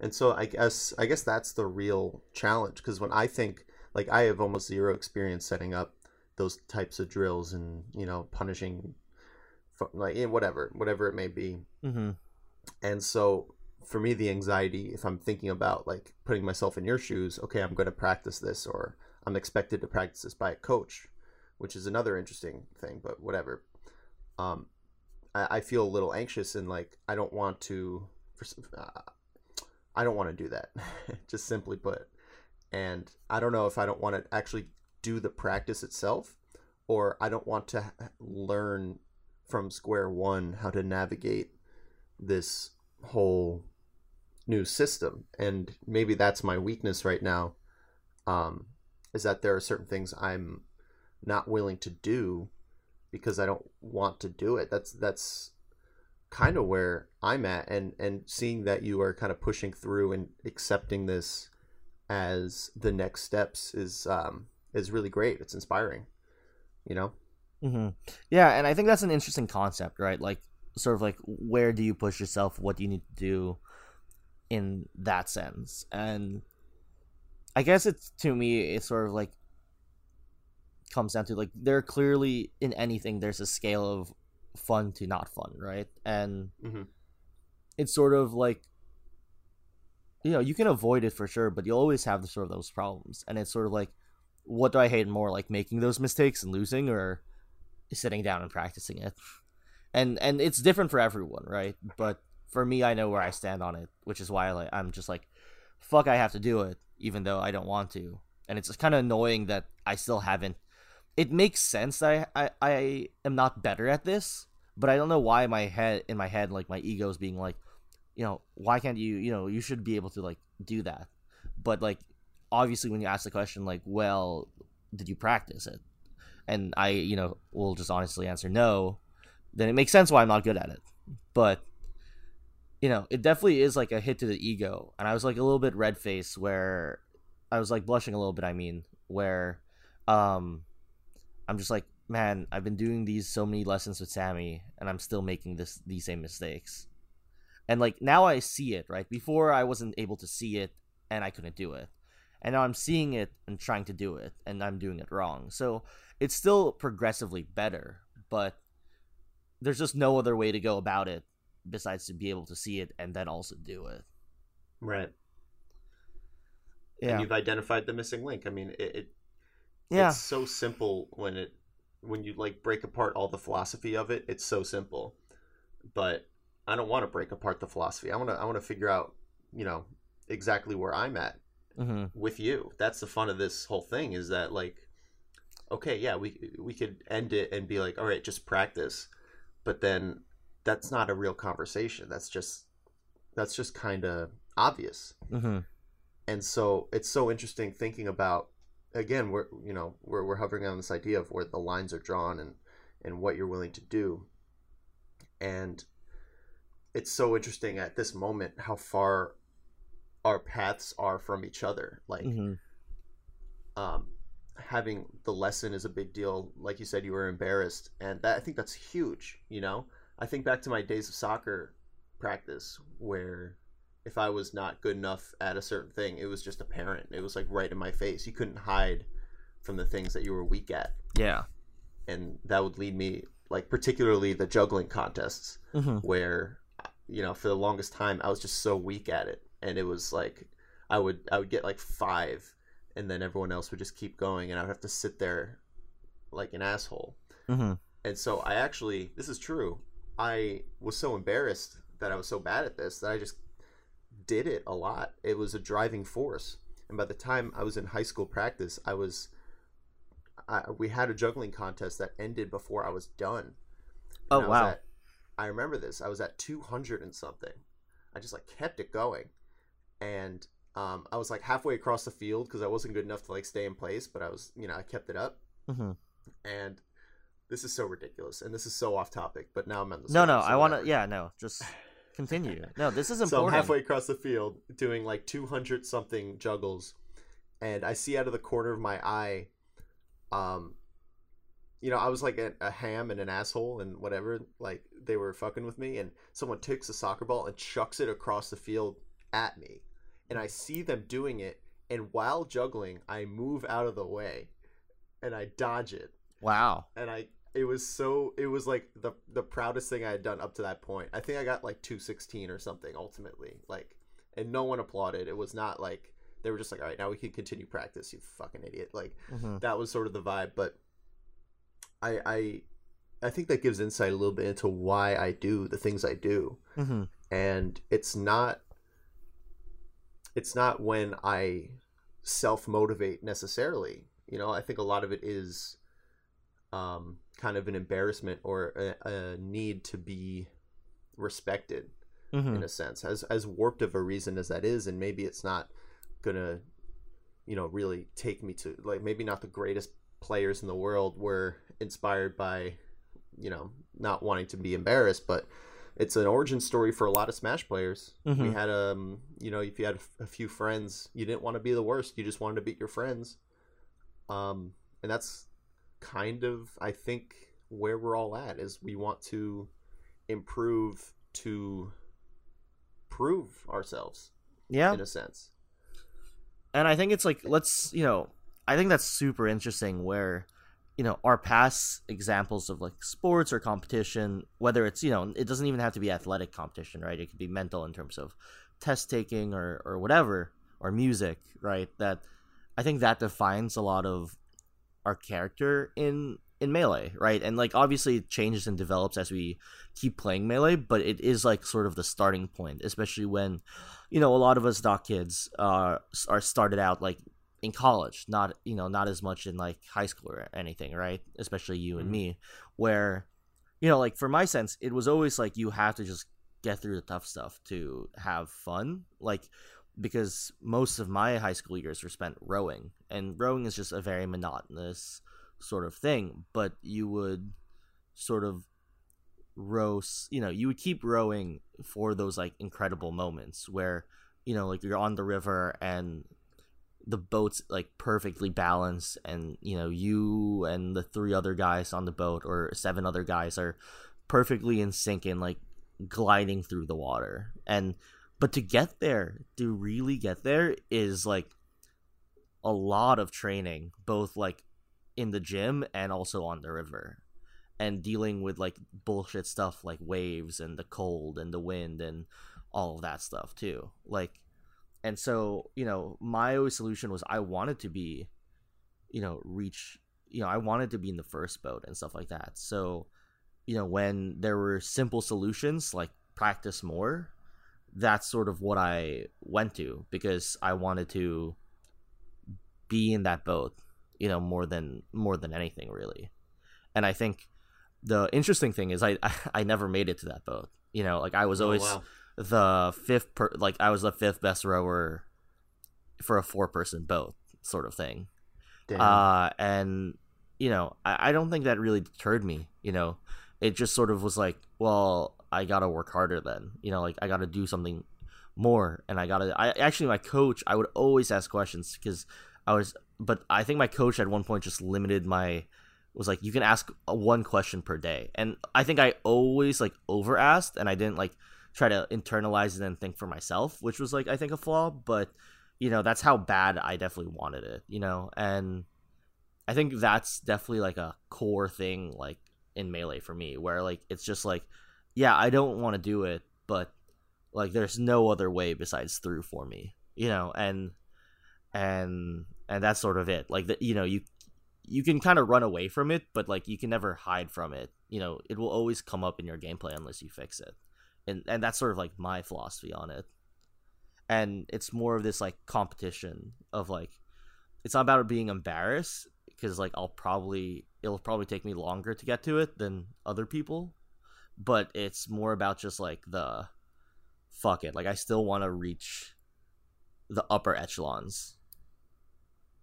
and so i guess i guess that's the real challenge because when i think like i have almost zero experience setting up those types of drills and you know punishing like eh, whatever whatever it may be mm-hmm. and so for me the anxiety if i'm thinking about like putting myself in your shoes okay i'm going to practice this or i'm expected to practice this by a coach which is another interesting thing but whatever um i, I feel a little anxious and like i don't want to uh, i don't want to do that just simply put. And i don't know if i don't want to actually do the practice itself or I don't want to learn from square one how to navigate this whole new system. And maybe that's my weakness right now um, is that there are certain things I'm not willing to do because I don't want to do it. That's that's kind of where I'm at and and seeing that you are kind of pushing through and accepting this as the next steps is um, is really great. It's inspiring, you know. Mm-hmm. Yeah, and I think that's an interesting concept, right? Like, sort of like, where do you push yourself? What do you need to do in that sense? And I guess it's to me, it's sort of like comes down to like there clearly in anything there's a scale of fun to not fun, right? And mm-hmm. it's sort of like you know you can avoid it for sure, but you'll always have the sort of those problems, and it's sort of like what do I hate more, like making those mistakes and losing, or sitting down and practicing it? And and it's different for everyone, right? But for me, I know where I stand on it, which is why I, like, I'm just like, fuck, I have to do it, even though I don't want to. And it's kind of annoying that I still haven't. It makes sense that I, I I am not better at this, but I don't know why my head in my head like my ego is being like, you know, why can't you, you know, you should be able to like do that. But like obviously when you ask the question like, well, did you practice it? And I, you know, will just honestly answer no, then it makes sense why I'm not good at it. But you know, it definitely is like a hit to the ego. And I was like a little bit red faced where I was like blushing a little bit, I mean, where um I'm just like, man, I've been doing these so many lessons with Sammy and I'm still making this these same mistakes. And like now I see it, right? Before I wasn't able to see it and I couldn't do it. And now I'm seeing it and trying to do it and I'm doing it wrong. So it's still progressively better, but there's just no other way to go about it besides to be able to see it and then also do it. Right. Yeah. And you've identified the missing link. I mean, it, it yeah. it's so simple when it when you like break apart all the philosophy of it. It's so simple, but I don't want to break apart the philosophy. I want to I want to figure out you know exactly where I'm at hmm with you. That's the fun of this whole thing is that like okay, yeah, we we could end it and be like, all right, just practice. But then that's not a real conversation. That's just that's just kind of obvious. hmm And so it's so interesting thinking about again, we're you know, we're we're hovering on this idea of where the lines are drawn and and what you're willing to do. And it's so interesting at this moment how far our paths are from each other. Like hmm um, having the lesson is a big deal. Like you said, you were embarrassed, and that I think that's huge. You know, I think back to my days of soccer practice where if I was not good enough at a certain thing, it was just apparent. It was like right in my face. You couldn't hide from the things that you were weak at, Yeah. and that would lead me like particularly the juggling contests hmm where you know for the longest time I was just so weak at it and it was like I would I would get like 5 and then everyone else would just keep going and I would have to sit there like an asshole. hmm And so I actually this is true. I was so embarrassed that I was so bad at this that I just did it a lot. It was a driving force. And by the time I was in high school practice, I was I, we had a juggling contest that ended before I was done. Oh I was wow. at- I remember this. I was at 200 and something. I just like kept it going, and um, I was like halfway across the field because I wasn't good enough to like stay in place, but I was, you know, I kept it up. hmm And this is so ridiculous, and this is so off topic. But now I'm on the No, no, so I want to. Yeah, no, just continue. No, this is important. So I'm halfway across the field doing like 200 something juggles, and I see out of the corner of my eye, um, you know, I was like a, a ham and an asshole and whatever. Like they were fucking with me, and someone takes a soccer ball and chucks it across the field at me, and I see them doing it, and while juggling, I move out of the way, and I dodge it, Wow. and I. It was so. It was like the the proudest thing I had done up to that point. I think I got like two sixteen or something ultimately. Like, and no one applauded. It was not like they were just like, all right, now we can continue practice. You fucking idiot. Like hmm that was sort of the vibe. But I I I think that gives insight a little bit into why I do the things I do hmm and it's not it's not when i self motivate necessarily you know i think a lot of it is um kind of an embarrassment or a, a need to be respected hmm in a sense. As as warped of a reason as that is and maybe it's not gonna you know really take me to like maybe not the greatest players in the world were inspired by you know not wanting to be embarrassed but it's an origin story for a lot of smash players. We Mhm. had um you know if you had a few friends you didn't want to be the worst you just wanted to beat your friends. Um and that's kind of i think where we're all at is we want to improve to prove ourselves Yeah. in a sense. And I think it's like let's you know I think that's super interesting where you know our past examples of like sports or competition whether it's you know it doesn't even have to be athletic competition right? It could be mental in terms of test taking or or whatever or music right? That I think that defines a lot of our character in in melee right and like obviously it changes and develops as we keep playing melee but it is like sort of the starting point especially when you know a lot of us doc kids uh are started out like in college not you know not as much in like high school or anything right especially you and Mhm. me where you know like for my sense it was always like you have to just get through the tough stuff to have fun. Like because most of my high school years were spent rowing, and rowing is just a very monotonous sort of thing. But you would sort of row, you know, you would keep rowing for those like incredible moments where you know, like you're on the river and the boat's like perfectly balanced and you know you and the three other guys on the boat or seven other guys are perfectly in sync and like gliding through the water and but to get there to really get there is like a lot of training both like in the gym and also on the river and dealing with like bullshit stuff like waves and the cold and the wind and all of that stuff too like and so you know my solution was i wanted to be you know reach you know i wanted to be in the first boat and stuff like that. So you know when there were simple solutions like practice more that's sort of what i went to because i wanted to be in that boat you know more than more than anything really and i think the interesting thing is i i, never made it to that boat you know like i was oh, always oh, wow. the fifth per like i was the fifth best rower for a four person boat sort of thing Damn. uh and you know I, I don't think that really deterred me you know it just sort of was like, well, I gotta work harder then. You know, like I gotta do something more, and I gotta. I actually, my coach, I would always ask questions because I was, but I think my coach at one point just limited my was like you can ask uh, one question per day, and I think I always like over asked, and I didn't like try to internalize it and think for myself, which was like I think a flaw, but you know that's how bad I definitely wanted it, you know, and I think that's definitely like a core thing like in melee for me where like it's just like yeah i don't want to do it but like there's no other way besides through for me you know and and and that's sort of it. Like that you know you you can kind of run away from it but like you can never hide from it. You know it will always come up in your gameplay unless you fix it. And and that's sort of like my philosophy on it. And it's more of this like competition of like it's not about being embarrassed because like I'll probably it'll probably take me longer to get to it than other people, but it's more about just like the fuck it. Like I still want to reach the upper echelons,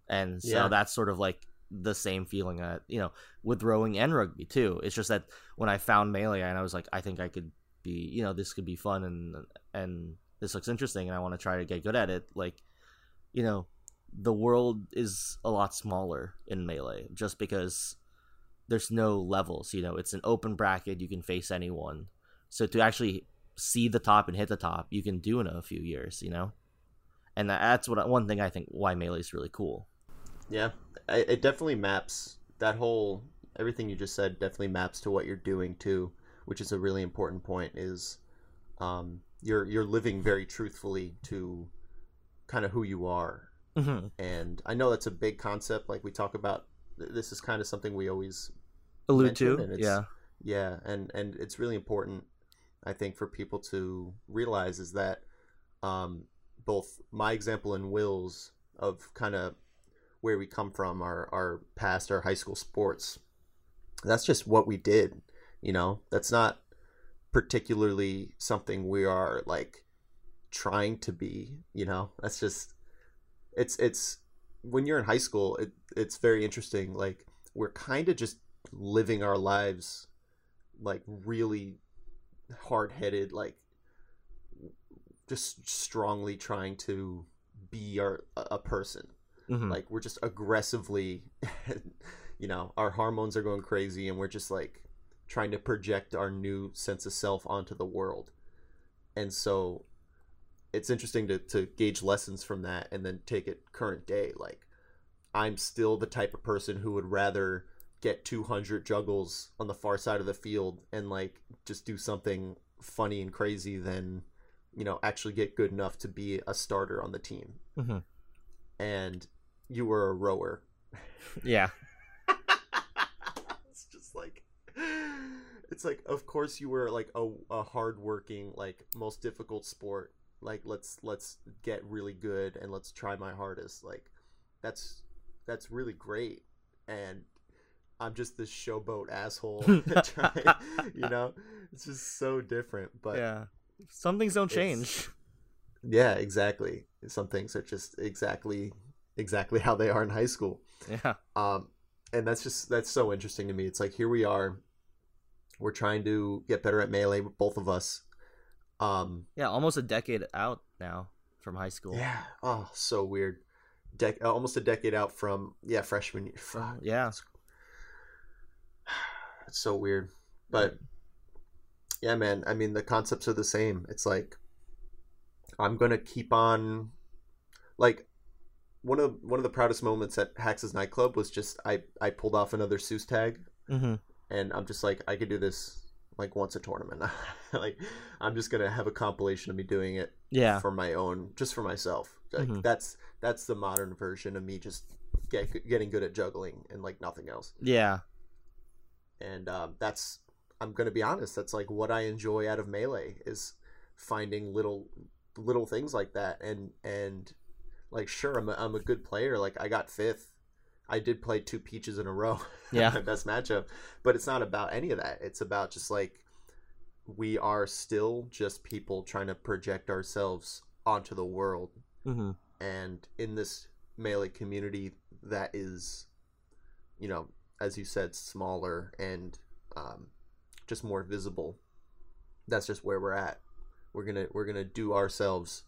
and so yeah. that's sort of like the same feeling that you know with rowing and rugby too. It's just that when I found melee and I was like, I think I could be, you know, this could be fun and and this looks interesting, and I want to try to get good at it. Like, you know, the world is a lot smaller in melee just because there's no levels you know it's an open bracket you can face anyone so to actually see the top and hit the top you can do in a few years you know and that's what one thing i think why melee is really cool yeah it definitely maps that whole everything you just said definitely maps to what you're doing too which is a really important point is um, you're you're living very truthfully to kind of who you are Mm-hmm. And I know that's a big concept. Like we talk about, this is kind of something we always allude to. yeah, yeah, and and it's really important, I think, for people to realize is that um, both my example and Will's of kind of where we come from, our our past, our high school sports. That's just what we did. You know, that's not particularly something we are like trying to be. You know, that's just it's it's when you're in high school, it it's very interesting. Like we're kind of just living our lives like really hard headed, like just strongly trying to be our a person. Mm-hmm. Like we're just aggressively, you know, our hormones are going crazy, and we're just like trying to project our new sense of self onto the world. And so it's interesting to, to gauge lessons from that and then take it current day. Like, I'm still the type of person who would rather get 200 juggles on the far side of the field and like just do something funny and crazy than you know actually get good enough to be a starter on the team. Mm-hmm. And you were a rower. Yeah. it's just like it's like of course you were like a, a hardworking like most difficult sport like let's let's get really good and let's try my hardest like that's that's really great and i'm just this showboat asshole trying, you know it's just so different but yeah some things don't change. Yeah, exactly. Some things are just exactly exactly how they are in high school. Yeah. Um, and that's just that's so interesting to me. It's like here we are, we're trying to get better at melee, both of us. Um, Yeah, almost a decade out now from high school. yeah. Oh, so weird. Dec- uh, almost a decade out from yeah freshman year. Yeah. It's so weird, but yeah, man. I mean, the concepts are the same. It's like I'm gonna keep on, like one of one of the proudest moments at Hax's nightclub was just I I pulled off another Seuss tag, Mm-hmm. and I'm just like I could do this like once a tournament. like I'm just gonna have a compilation of me doing it Yeah. for my own, just for myself. Like Mhm. that's that's the modern version of me just get, getting good at juggling and like nothing else Yeah. and um, that's i'm gonna be honest that's like what i enjoy out of melee is finding little little things like that and and like sure i'm a, I'm a good player like i got fifth i did play two peaches in a row Yeah. my best matchup but it's not about any of that. It's about just like we are still just people trying to project ourselves onto the world. Mm-hmm. and in this melee community that is you know as you said smaller and um, just more visible that's just where we're at. We're gonna we're gonna do ourselves.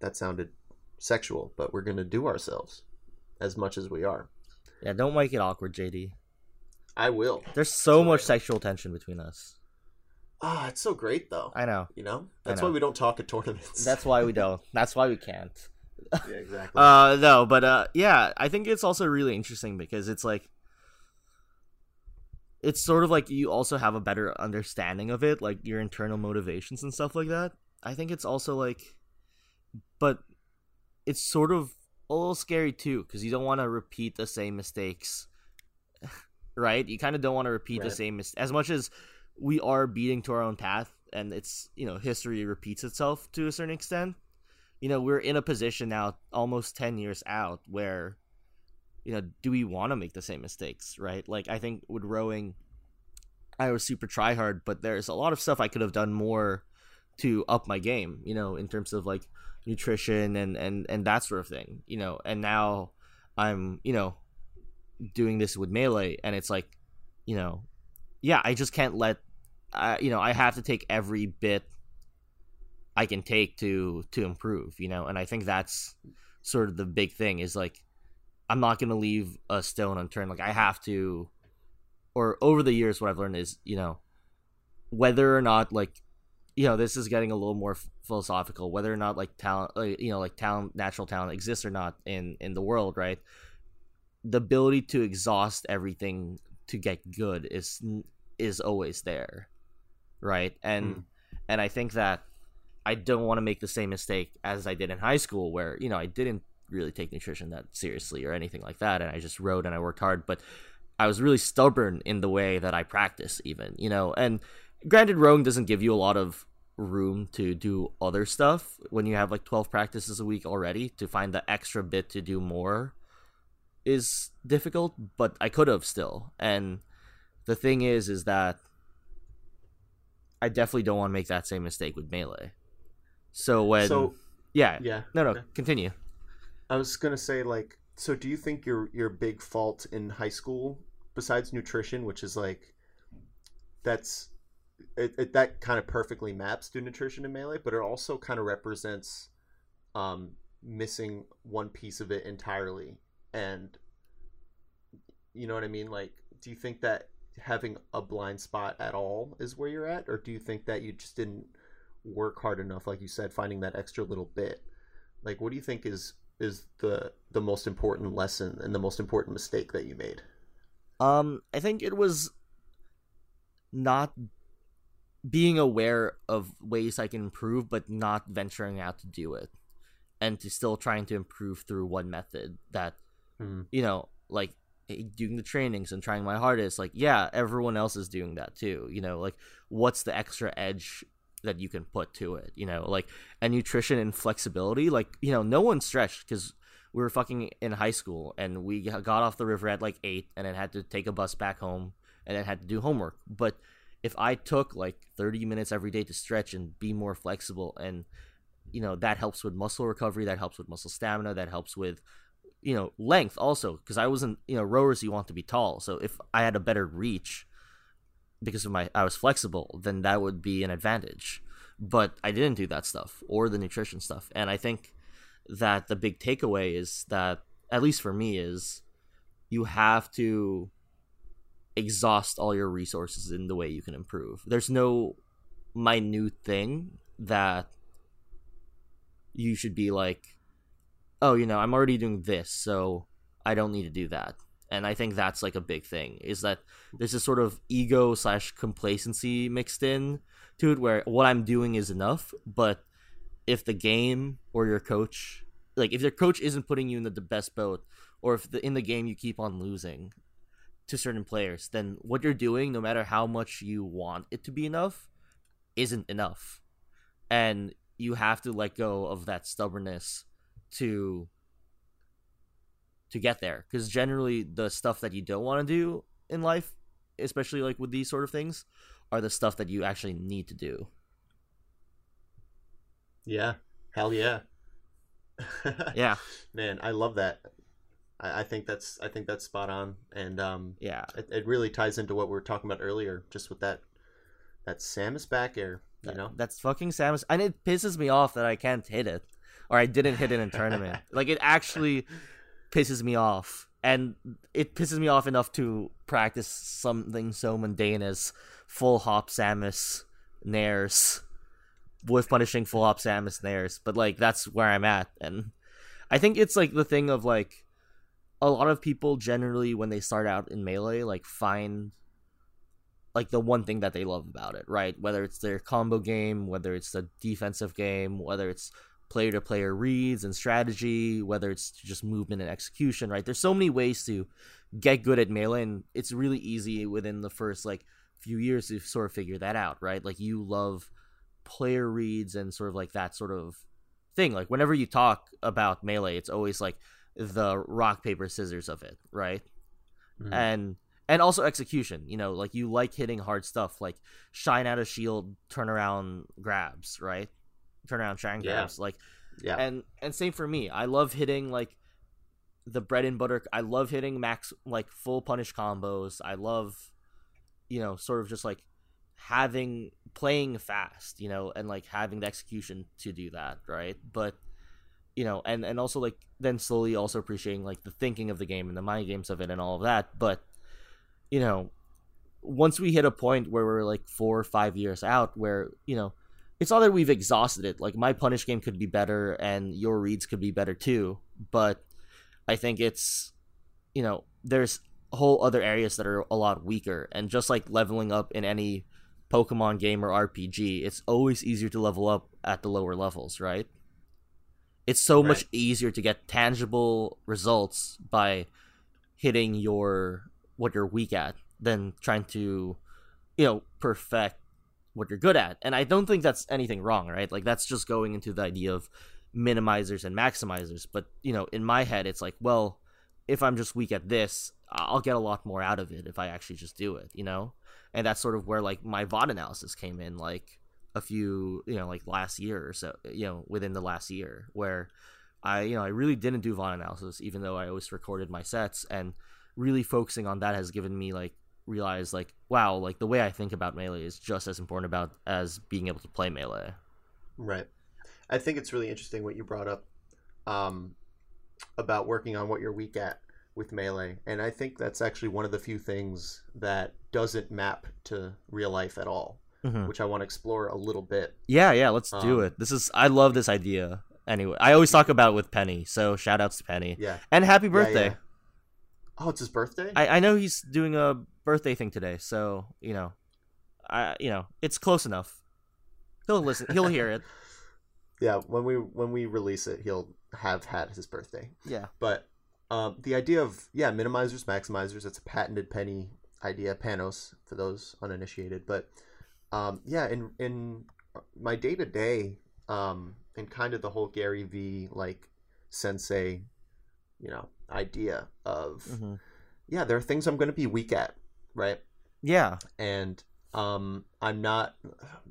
That sounded sexual but we're gonna do ourselves as much as we are Yeah. Don't make it awkward, JD. i will There's so much sexual tension between us. ah it's so great though I know. you know that's know. why we don't talk at tournaments That's why we don't. That's why we can't. yeah exactly Uh, no, but uh, yeah, I think it's also really interesting because it's like, it's sort of like you also have a better understanding of it, like your internal motivations and stuff like that. I think it's also like, but it's sort of a little scary too because you don't want to repeat the same mistakes, right? You kind of don't want to repeat the same mis- as much as we are beating to our own path, and it's you know history repeats itself to a certain extent you know we're in a position now almost 10 years out where you know do we want to make the same mistakes right like i think with rowing i was super try hard but there's a lot of stuff i could have done more to up my game you know in terms of like nutrition and and and that sort of thing you know and now i'm you know doing this with melee and it's like you know yeah i just can't let I, you know i have to take every bit I can take to to improve, you know, and I think that's sort of the big thing is like I'm not gonna leave a stone unturned. Like I have to, or over the years, what I've learned is you know whether or not like you know this is getting a little more philosophical. Whether or not like talent, like, you know, like talent, natural talent exists or not in in the world, right? The ability to exhaust everything to get good is is always there, right? And Hmm. and I think that I don't want to make the same mistake as I did in high school, where you know I didn't really take nutrition that seriously or anything like that, and I just rode and I worked hard, but I was really stubborn in the way that I practice, even you know. And granted, rowing doesn't give you a lot of room to do other stuff when you have like 12 practices a week already. To find the extra bit to do more is difficult but i could have still. And the thing is is that i definitely don't want to make that same mistake with melee. So when so yeah. yeah no no okay. continue. I was gonna say like, so do you think your your big fault in high school, besides nutrition, which is like, that's, it, it that kind of perfectly maps to nutrition and melee, but it also kind of represents, um, missing one piece of it entirely, and, you know what I mean? Like, do you think that having a blind spot at all is where you're at, or do you think that you just didn't work hard enough, like you said, finding that extra little bit? Like, what do you think is is the the most important lesson and the most important mistake that you made? Um, I think it was not being aware of ways I can improve, but not venturing out to do it, and to still trying to improve through one method that Hmm. you know, like eh, doing the trainings and trying my hardest. Like, yeah, everyone else is doing that too. You know, like what's the extra edge that you can put to it? You know, like and nutrition and flexibility. Like, you know, no one stretched because we were fucking in high school and we got off the river at like eight and then had to take a bus back home and then had to do homework. But if I took like 30 minutes every day to stretch and be more flexible and you know that helps with muscle recovery that helps with muscle stamina that helps with you know length also because I wasn't you know rowers you want to be tall. So if I had a better reach because of my I was flexible then that would be an advantage. But I didn't do that stuff or the nutrition stuff. And I think that the big takeaway is that at least for me is you have to exhaust all your resources in the way you can improve. There's no minute thing that you should be like, oh, you know, I'm already doing this, so I don't need to do that. And I think that's like a big thing is that there's this sort of ego slash complacency mixed in to it where what I'm doing is enough, but if the game or your coach, like if your coach isn't putting you in the, best boat, or if the, in the game you keep on losing to certain players, then what you're doing, no matter how much you want it to be enough, isn't enough. And you have to let go of that stubbornness to to get there because generally the stuff that you don't want to do in life especially like with these sort of things are the stuff that you actually need to do Yeah. Hell yeah. yeah Man, I love that. I, I think that's I think that's spot on, and um, yeah. it, it really ties into what we were talking about earlier, just with that that Samus back air. You That- know, that's fucking Samus and it pisses me off that i can't hit it or i didn't hit it in tournament. Like it actually pisses me off and it pisses me off enough to practice something so mundane as full hop samus nairs with punishing full hop samus nairs but like that's where i'm at and i think it's like the thing of like a lot of people generally when they start out in melee like find like the one thing that they love about it right whether it's their combo game whether it's the defensive game whether it's player to player reads and strategy, whether it's just movement and execution, right? There's so many ways to get good at melee, and it's really easy within the first like few years to sort of figure that out, right? Like you love player reads and sort of like that sort of thing. Like whenever you talk about melee, it's always like the rock paper scissors of it, right? Mhm. And and also execution. You know, like you like hitting hard stuff, like shine out a shield, turn around grabs, right? Turn around shine Yeah. grabs, like yeah, and and same for me. I love hitting like the bread and butter. I love hitting max like full punish combos. I love, you know, sort of just like having playing fast, you know, and like having the execution to do that, right? But you know, and and also like then slowly also appreciating like the thinking of the game and the mind games of it and all of that. But you know, once we hit a point where we're like four or five years out, where you know it's not that we've exhausted it. Like my punish game could be better and your reads could be better too, but I think it's you know, there's whole other areas that are a lot weaker and just like leveling up in any Pokemon game or RPG, it's always easier to level up at the lower levels, right? It's so much easier to get tangible results by hitting your what you're weak at than trying to you know perfect what you're good at. And I don't think that's anything wrong, right? Like that's just going into the idea of minimizers and maximizers. But you know, in my head, it's like, well, if I'm just weak at this, I'll get a lot more out of it if I actually just do it, you know. And that's sort of where like my VOD analysis came in, like a few, you know, like last year or so, you know, within the last year, where I, you know, I really didn't do VOD analysis, even though I always recorded my sets, and really focusing on that has given me like realize like wow like the way i think about melee is just as important about as being able to play melee right. I think it's really interesting what you brought up um, about working on what you're weak at with melee, and I think that's actually one of the few things that doesn't map to real life at all, Mhm. which I want to explore a little bit. yeah yeah let's do Um, it this is i love this idea anyway i always talk about it with penny so shout outs to penny Yeah. and happy Yeah, birthday yeah. Oh, it's his birthday. I, I know he's doing a birthday thing today so you know i you know it's close enough he'll listen he'll hear it yeah. When we when we release it, he'll have had his birthday. yeah But um, the idea of yeah, minimizers, maximizers, it's a patented penny idea, Panos for those uninitiated. But um, yeah, in in my day to day, um, and kind of the whole Gary Vee like sensei, you know, idea of Mhm. yeah, there are things I'm going to be weak at, right? yeah And Um, I'm not.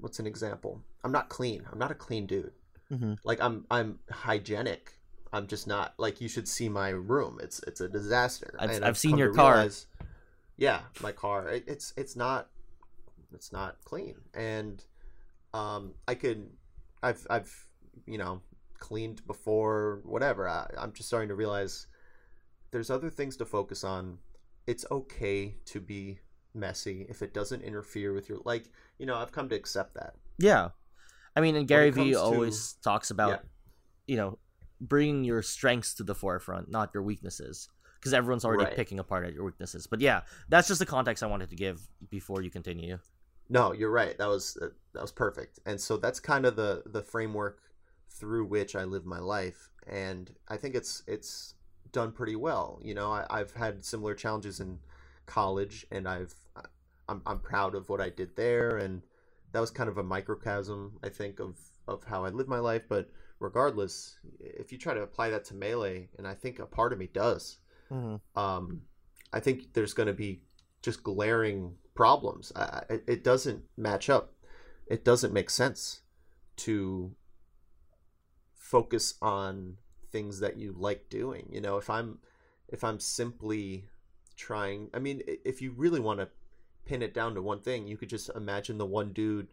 What's an example? I'm not clean. I'm not a clean dude. Mhm. Like I'm. I'm hygienic. I'm just not. Like you should see my room. It's it's a disaster. I've- And I've seen your car. realize- yeah, my car. It, it's it's not. It's not clean, and um, I could. I've I've you know cleaned before. Whatever. I, I'm just starting to realize there's other things to focus on. It's okay to be messy if it doesn't interfere with your like. You know, I've come to accept that. Yeah, I mean, and Gary Vee comes to- always talks about Yeah. you know bringing your strengths to the forefront, not your weaknesses, because everyone's already Right. picking apart at your weaknesses. But yeah, that's just the context I wanted to give before you continue. No, you're right. That was uh, that was perfect. And so that's kind of the the framework through which I live my life, and I think it's it's done pretty well. You know, I, I've had similar challenges in college, and I've I'm I'm proud of what I did there, and that was kind of a microcosm, I think, of of how I live my life. But regardless, if you try to apply that to melee, and I think a part of me does, Mm-hmm. um, I think there's going to be just glaring problems. It, it doesn't match up. It doesn't make sense to focus on things that you like doing. You know, if I'm if I'm simply trying, I mean, if you really want to pin it down to one thing, you could just imagine the one dude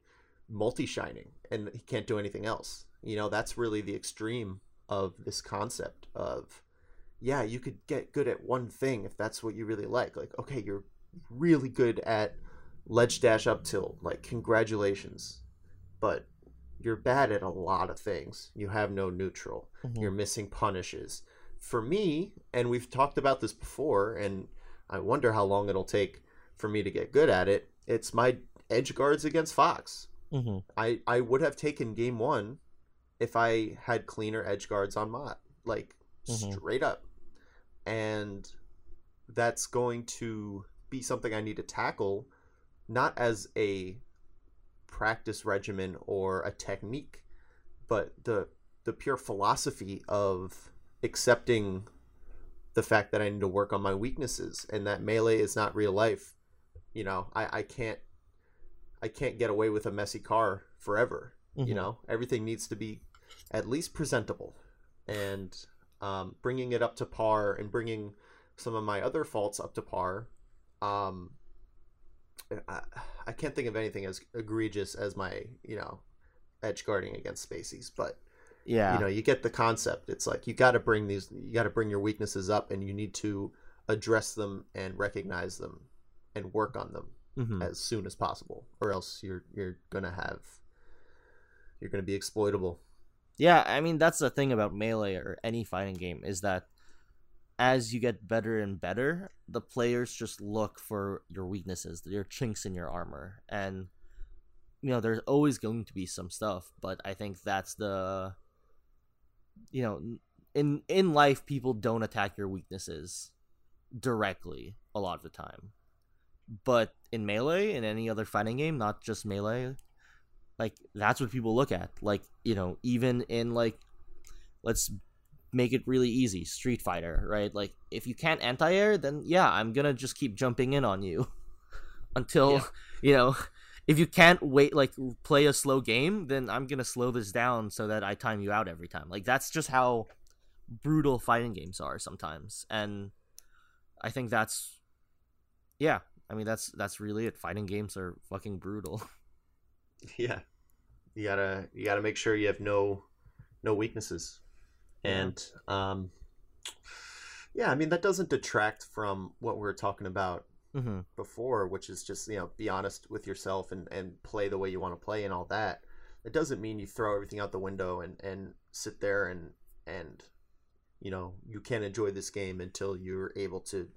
multi-shining and he can't do anything else. You know, that's really the extreme of this concept of yeah, you could get good at one thing if that's what you really like. Like, okay, you're really good at ledge dash up tilt. Like, congratulations. But you're bad at a lot of things. You have no neutral. Mhm. You're missing punishes. For me, and we've talked about this before, and I wonder how long it'll take for me to get good at it. It's my edge guards against Fox. Mm-hmm. I, I would have taken game one if I had cleaner edge guards on Mott. Like Mhm. straight up. And that's going to be something I need to tackle not as a practice regimen or a technique, but the the pure philosophy of accepting the fact that I need to work on my weaknesses and that melee is not real life. You know, I, I can't I can't get away with a messy car forever. You Mhm. know, everything needs to be at least presentable, and um, bringing it up to par and bringing some of my other faults up to par. Um, I, I can't think of anything as egregious as my you know edge guarding against spacies, but Yeah. you know you get the concept. It's like you got to bring these, you got to bring your weaknesses up, and you need to address them and recognize them and work on them Mhm. as soon as possible, or else you're you're gonna have you're gonna be exploitable. Yeah, I mean that's the thing about melee or any fighting game is that as you get better and better, the players just look for your weaknesses, your chinks in your armor, and you know there's always going to be some stuff, but I think that's the you know in in life people don't attack your weaknesses directly a lot of the time. But in melee in any other fighting game, not just melee, like that's what people look at like you know even in like let's make it really easy street fighter right? Like if you can't anti-air then yeah i'm gonna just keep jumping in on you until Yeah. you know if you can't wait like play a slow game then i'm gonna slow this down so that i time you out every time. Like that's just how brutal fighting games are sometimes and i think that's yeah i mean that's that's really it. Fighting games are fucking brutal. Yeah, you gotta you gotta make sure you have no no weaknesses. And um, yeah, I mean that doesn't detract from what we were talking about hmm before, which is just you know be honest with yourself and and play the way you want to play and all that. It doesn't mean you throw everything out the window and and sit there and and you know you can't enjoy this game until you're able to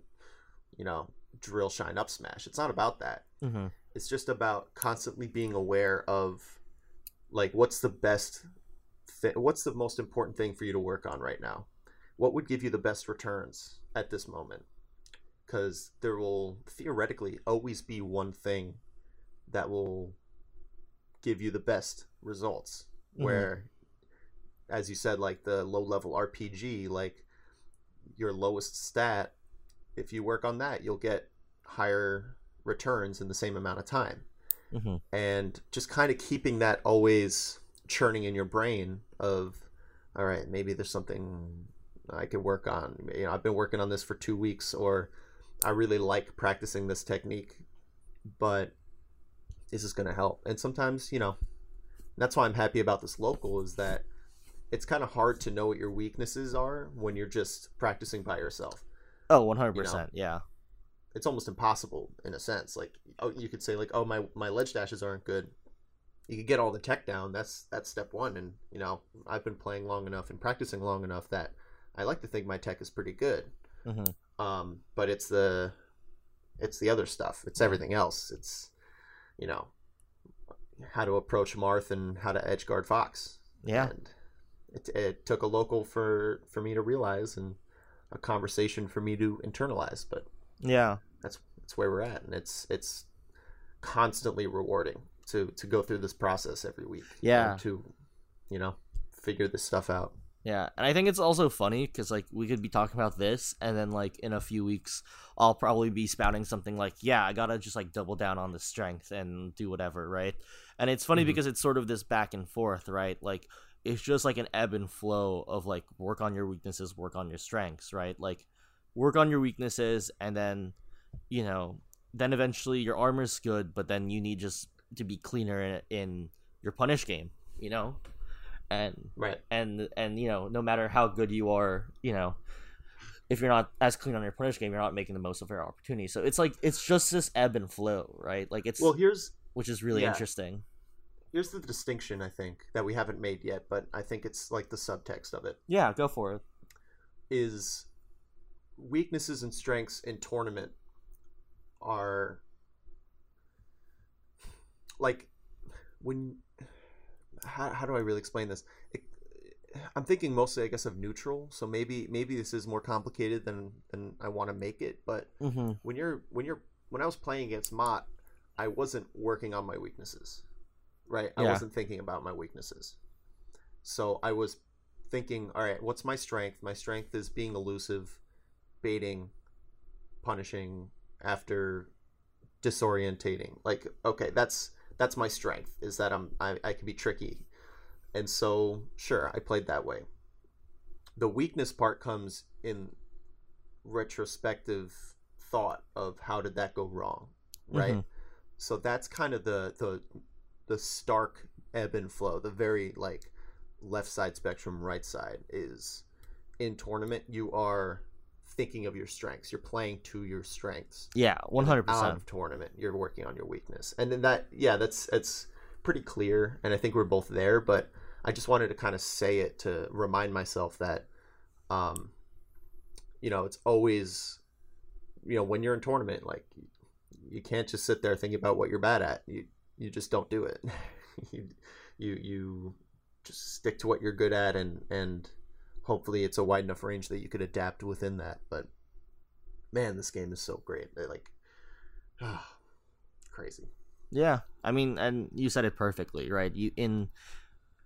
you know drill shine up smash. It's not about that hmm it's just about constantly being aware of like what's the best thi- what's the most important thing for you to work on right now? What would give you the best returns at this moment? Because there will theoretically always be one thing that will give you the best results. Mhm. where as you said like the low level rpg like your lowest stat if you work on that you'll get higher returns in the same amount of time. Hmm and just kind of keeping that always churning in your brain of all right maybe there's something i could work on you know i've been working on this for two weeks or i really like practicing this technique but is this going to help and sometimes you know that's why i'm happy about this local is that it's kind of hard to know what your weaknesses are when you're just practicing by yourself oh Oh, one hundred percent. Yeah. it's almost impossible in a sense. Like, oh, you could say like, oh, my my ledge dashes aren't good. You could get all the tech down. That's that's step one. And you know, I've been playing long enough and practicing long enough that I like to think my tech is pretty good. hmm Um, but it's the it's the other stuff. It's everything else. It's you know how to approach Marth and how to edge guard Fox. Yeah. And it, it took a local for for me to realize and a conversation for me to internalize. But Yeah. that's that's where we're at and it's it's constantly rewarding to to go through this process every week Yeah. to you know figure this stuff out Yeah, and I think it's also funny because like we could be talking about this, and then like in a few weeks, I'll probably be spouting something like, "Yeah, I gotta just like double down on the strength and do whatever," right? And it's funny Mhm. because it's sort of this back and forth, right? Like it's just like an ebb and flow of like work on your weaknesses, work on your strengths, right? Like work on your weaknesses, and then you know, then eventually your armor's good, but then you need just to be cleaner in, in your punish game, you know, and right. and and you know no matter how good you are you know if you're not as clean on your punish game you're not making the most of your opportunity. So it's like it's just this ebb and flow right? Like it's well here's which is really yeah. interesting. Here's the distinction i think that we haven't made yet but i think it's like the subtext of it. Yeah go for it. Is weaknesses and strengths in tournament are like when how, how do i really explain this? It, i'm thinking mostly i guess of neutral so maybe maybe this is more complicated than than i want to make it but mm-hmm. when you're when you're when i was playing against mott i wasn't working on my weaknesses right? I wasn't thinking about my weaknesses. So i was thinking all right what's my strength? My strength is being elusive baiting punishing after disorientating. Like okay that's that's my strength is that i'm i, I can be tricky. And so sure i played that way. The weakness part comes in retrospective thought of how did that go wrong right? Mhm. so that's kind of the the the stark ebb and flow the very like left side spectrum right side is in tournament you are thinking of your strengths. You're playing to your strengths yeah 100% of tournament. You're working on your weakness. And then that yeah that's it's pretty clear and i think we're both there but i just wanted to kind of say it to remind myself that um you know it's always you know when you're in tournament like you can't just sit there thinking about what you're bad at. You you just don't do it. You you you just stick to what you're good at and and hopefully it's a wide enough range that you could adapt within that but man this game is so great They're like crazy Yeah, I mean, and you said it perfectly, right? You in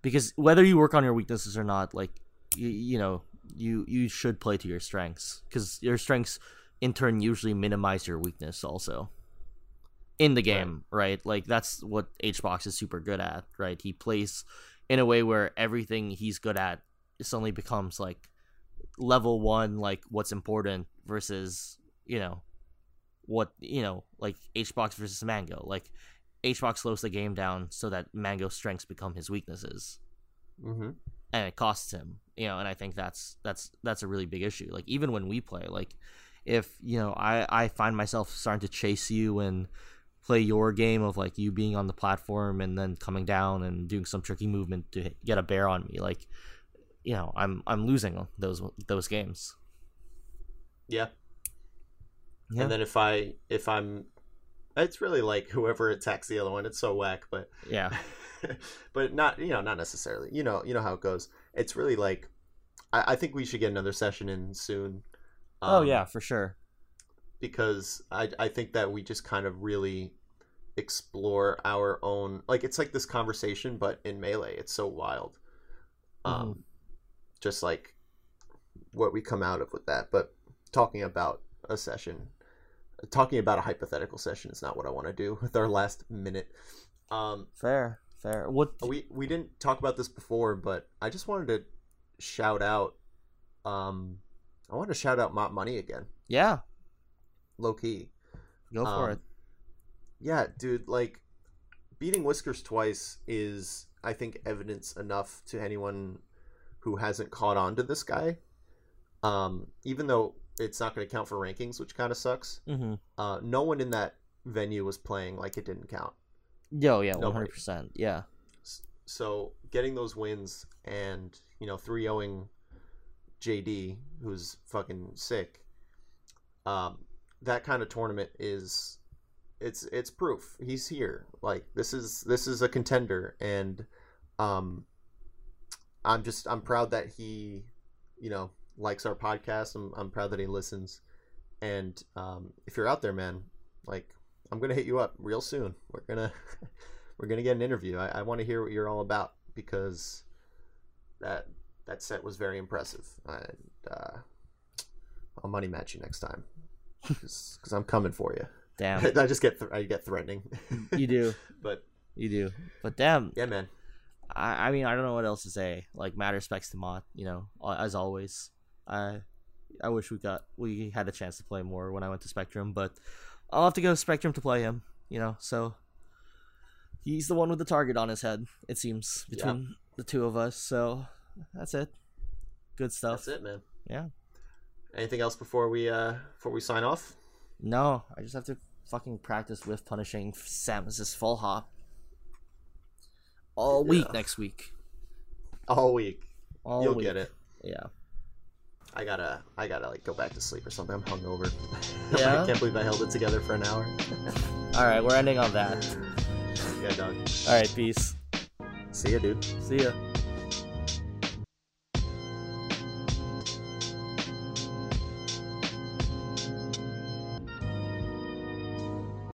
because whether you work on your weaknesses or not, like you, you know, you you should play to your strengths because your strengths in turn usually minimize your weakness also in the game, right? Like that's what HBox is super good at, right? He plays in a way where everything he's good at suddenly becomes like level one, like what's important versus you know what you know like HBox versus Mango. Like HBox slows the game down so that Mango's strengths become his weaknesses, mm-hmm. and it costs him. You know, and I think that's that's that's a really big issue. Like even when we play, like if you know I I find myself starting to chase you and play your game of like you being on the platform and then coming down and doing some tricky movement to get a bair on me, like you know I'm I'm losing those those games. yeah. Yeah. and then if i if i'm it's really like whoever attacks the other one it's so whack but Yeah. but not you know not necessarily you know you know how it goes it's really like i, I think we should get another session in soon oh um, yeah, for sure. because I I think that we just kind of really explore our own like it's like this conversation but in melee it's so wild um just like what we come out of with that but talking about a session talking about a hypothetical session is not what I want to do with our last minute. Um, Fair, fair. What? we we didn't talk about this before, but I just wanted to shout out. Um, I want to shout out Mott Money again, Yeah, low key. go for Um, it. Yeah, dude, like beating Whiskers twice is, I think, evidence enough to anyone who hasn't caught on to this guy. Um, even though it's not going to count for rankings, which kind of sucks. Mm-hmm. Uh, no one in that venue was playing like it didn't count. Yo, yeah, hundred percent. Yeah, So getting those wins and you know 3-0ing JD, who's fucking sick. Um, that kind of tournament is it's it's proof he's here. Like this is this is a contender, and um, I'm just I'm proud that he, you know, likes our podcast. I'm I'm proud that he listens, and um, if you're out there, man, like I'm gonna hit you up real soon. We're gonna we're gonna get an interview. I, I want to hear what you're all about because that that set was very impressive. And uh, I'll money match you next time because I'm coming for you. damn, I just get th- I get threatening. you do, but you do. But damn, yeah, man. I, I mean, I don't know what else to say. Like, mad respects to Mott, you know, as always. I, I wish we got we had a chance to play more when I went to Spectrum, but I'll have to go to Spectrum to play him. You know, so he's the one with the target on his head. It seems Yeah. between the two of us. So that's it. Good stuff. That's it, man. Yeah. Anything else before we uh before we sign off? No, I just have to fucking practice with punishing Samus's full hop all week Yeah. next week. All week. All You'll week. get it. Yeah. I gotta I gotta like go back to sleep or something. I'm hungover. Yeah? I can't believe I held it together for an hour. All right, we're ending on that. yeah, dog. All right, peace. See ya, dude. See ya.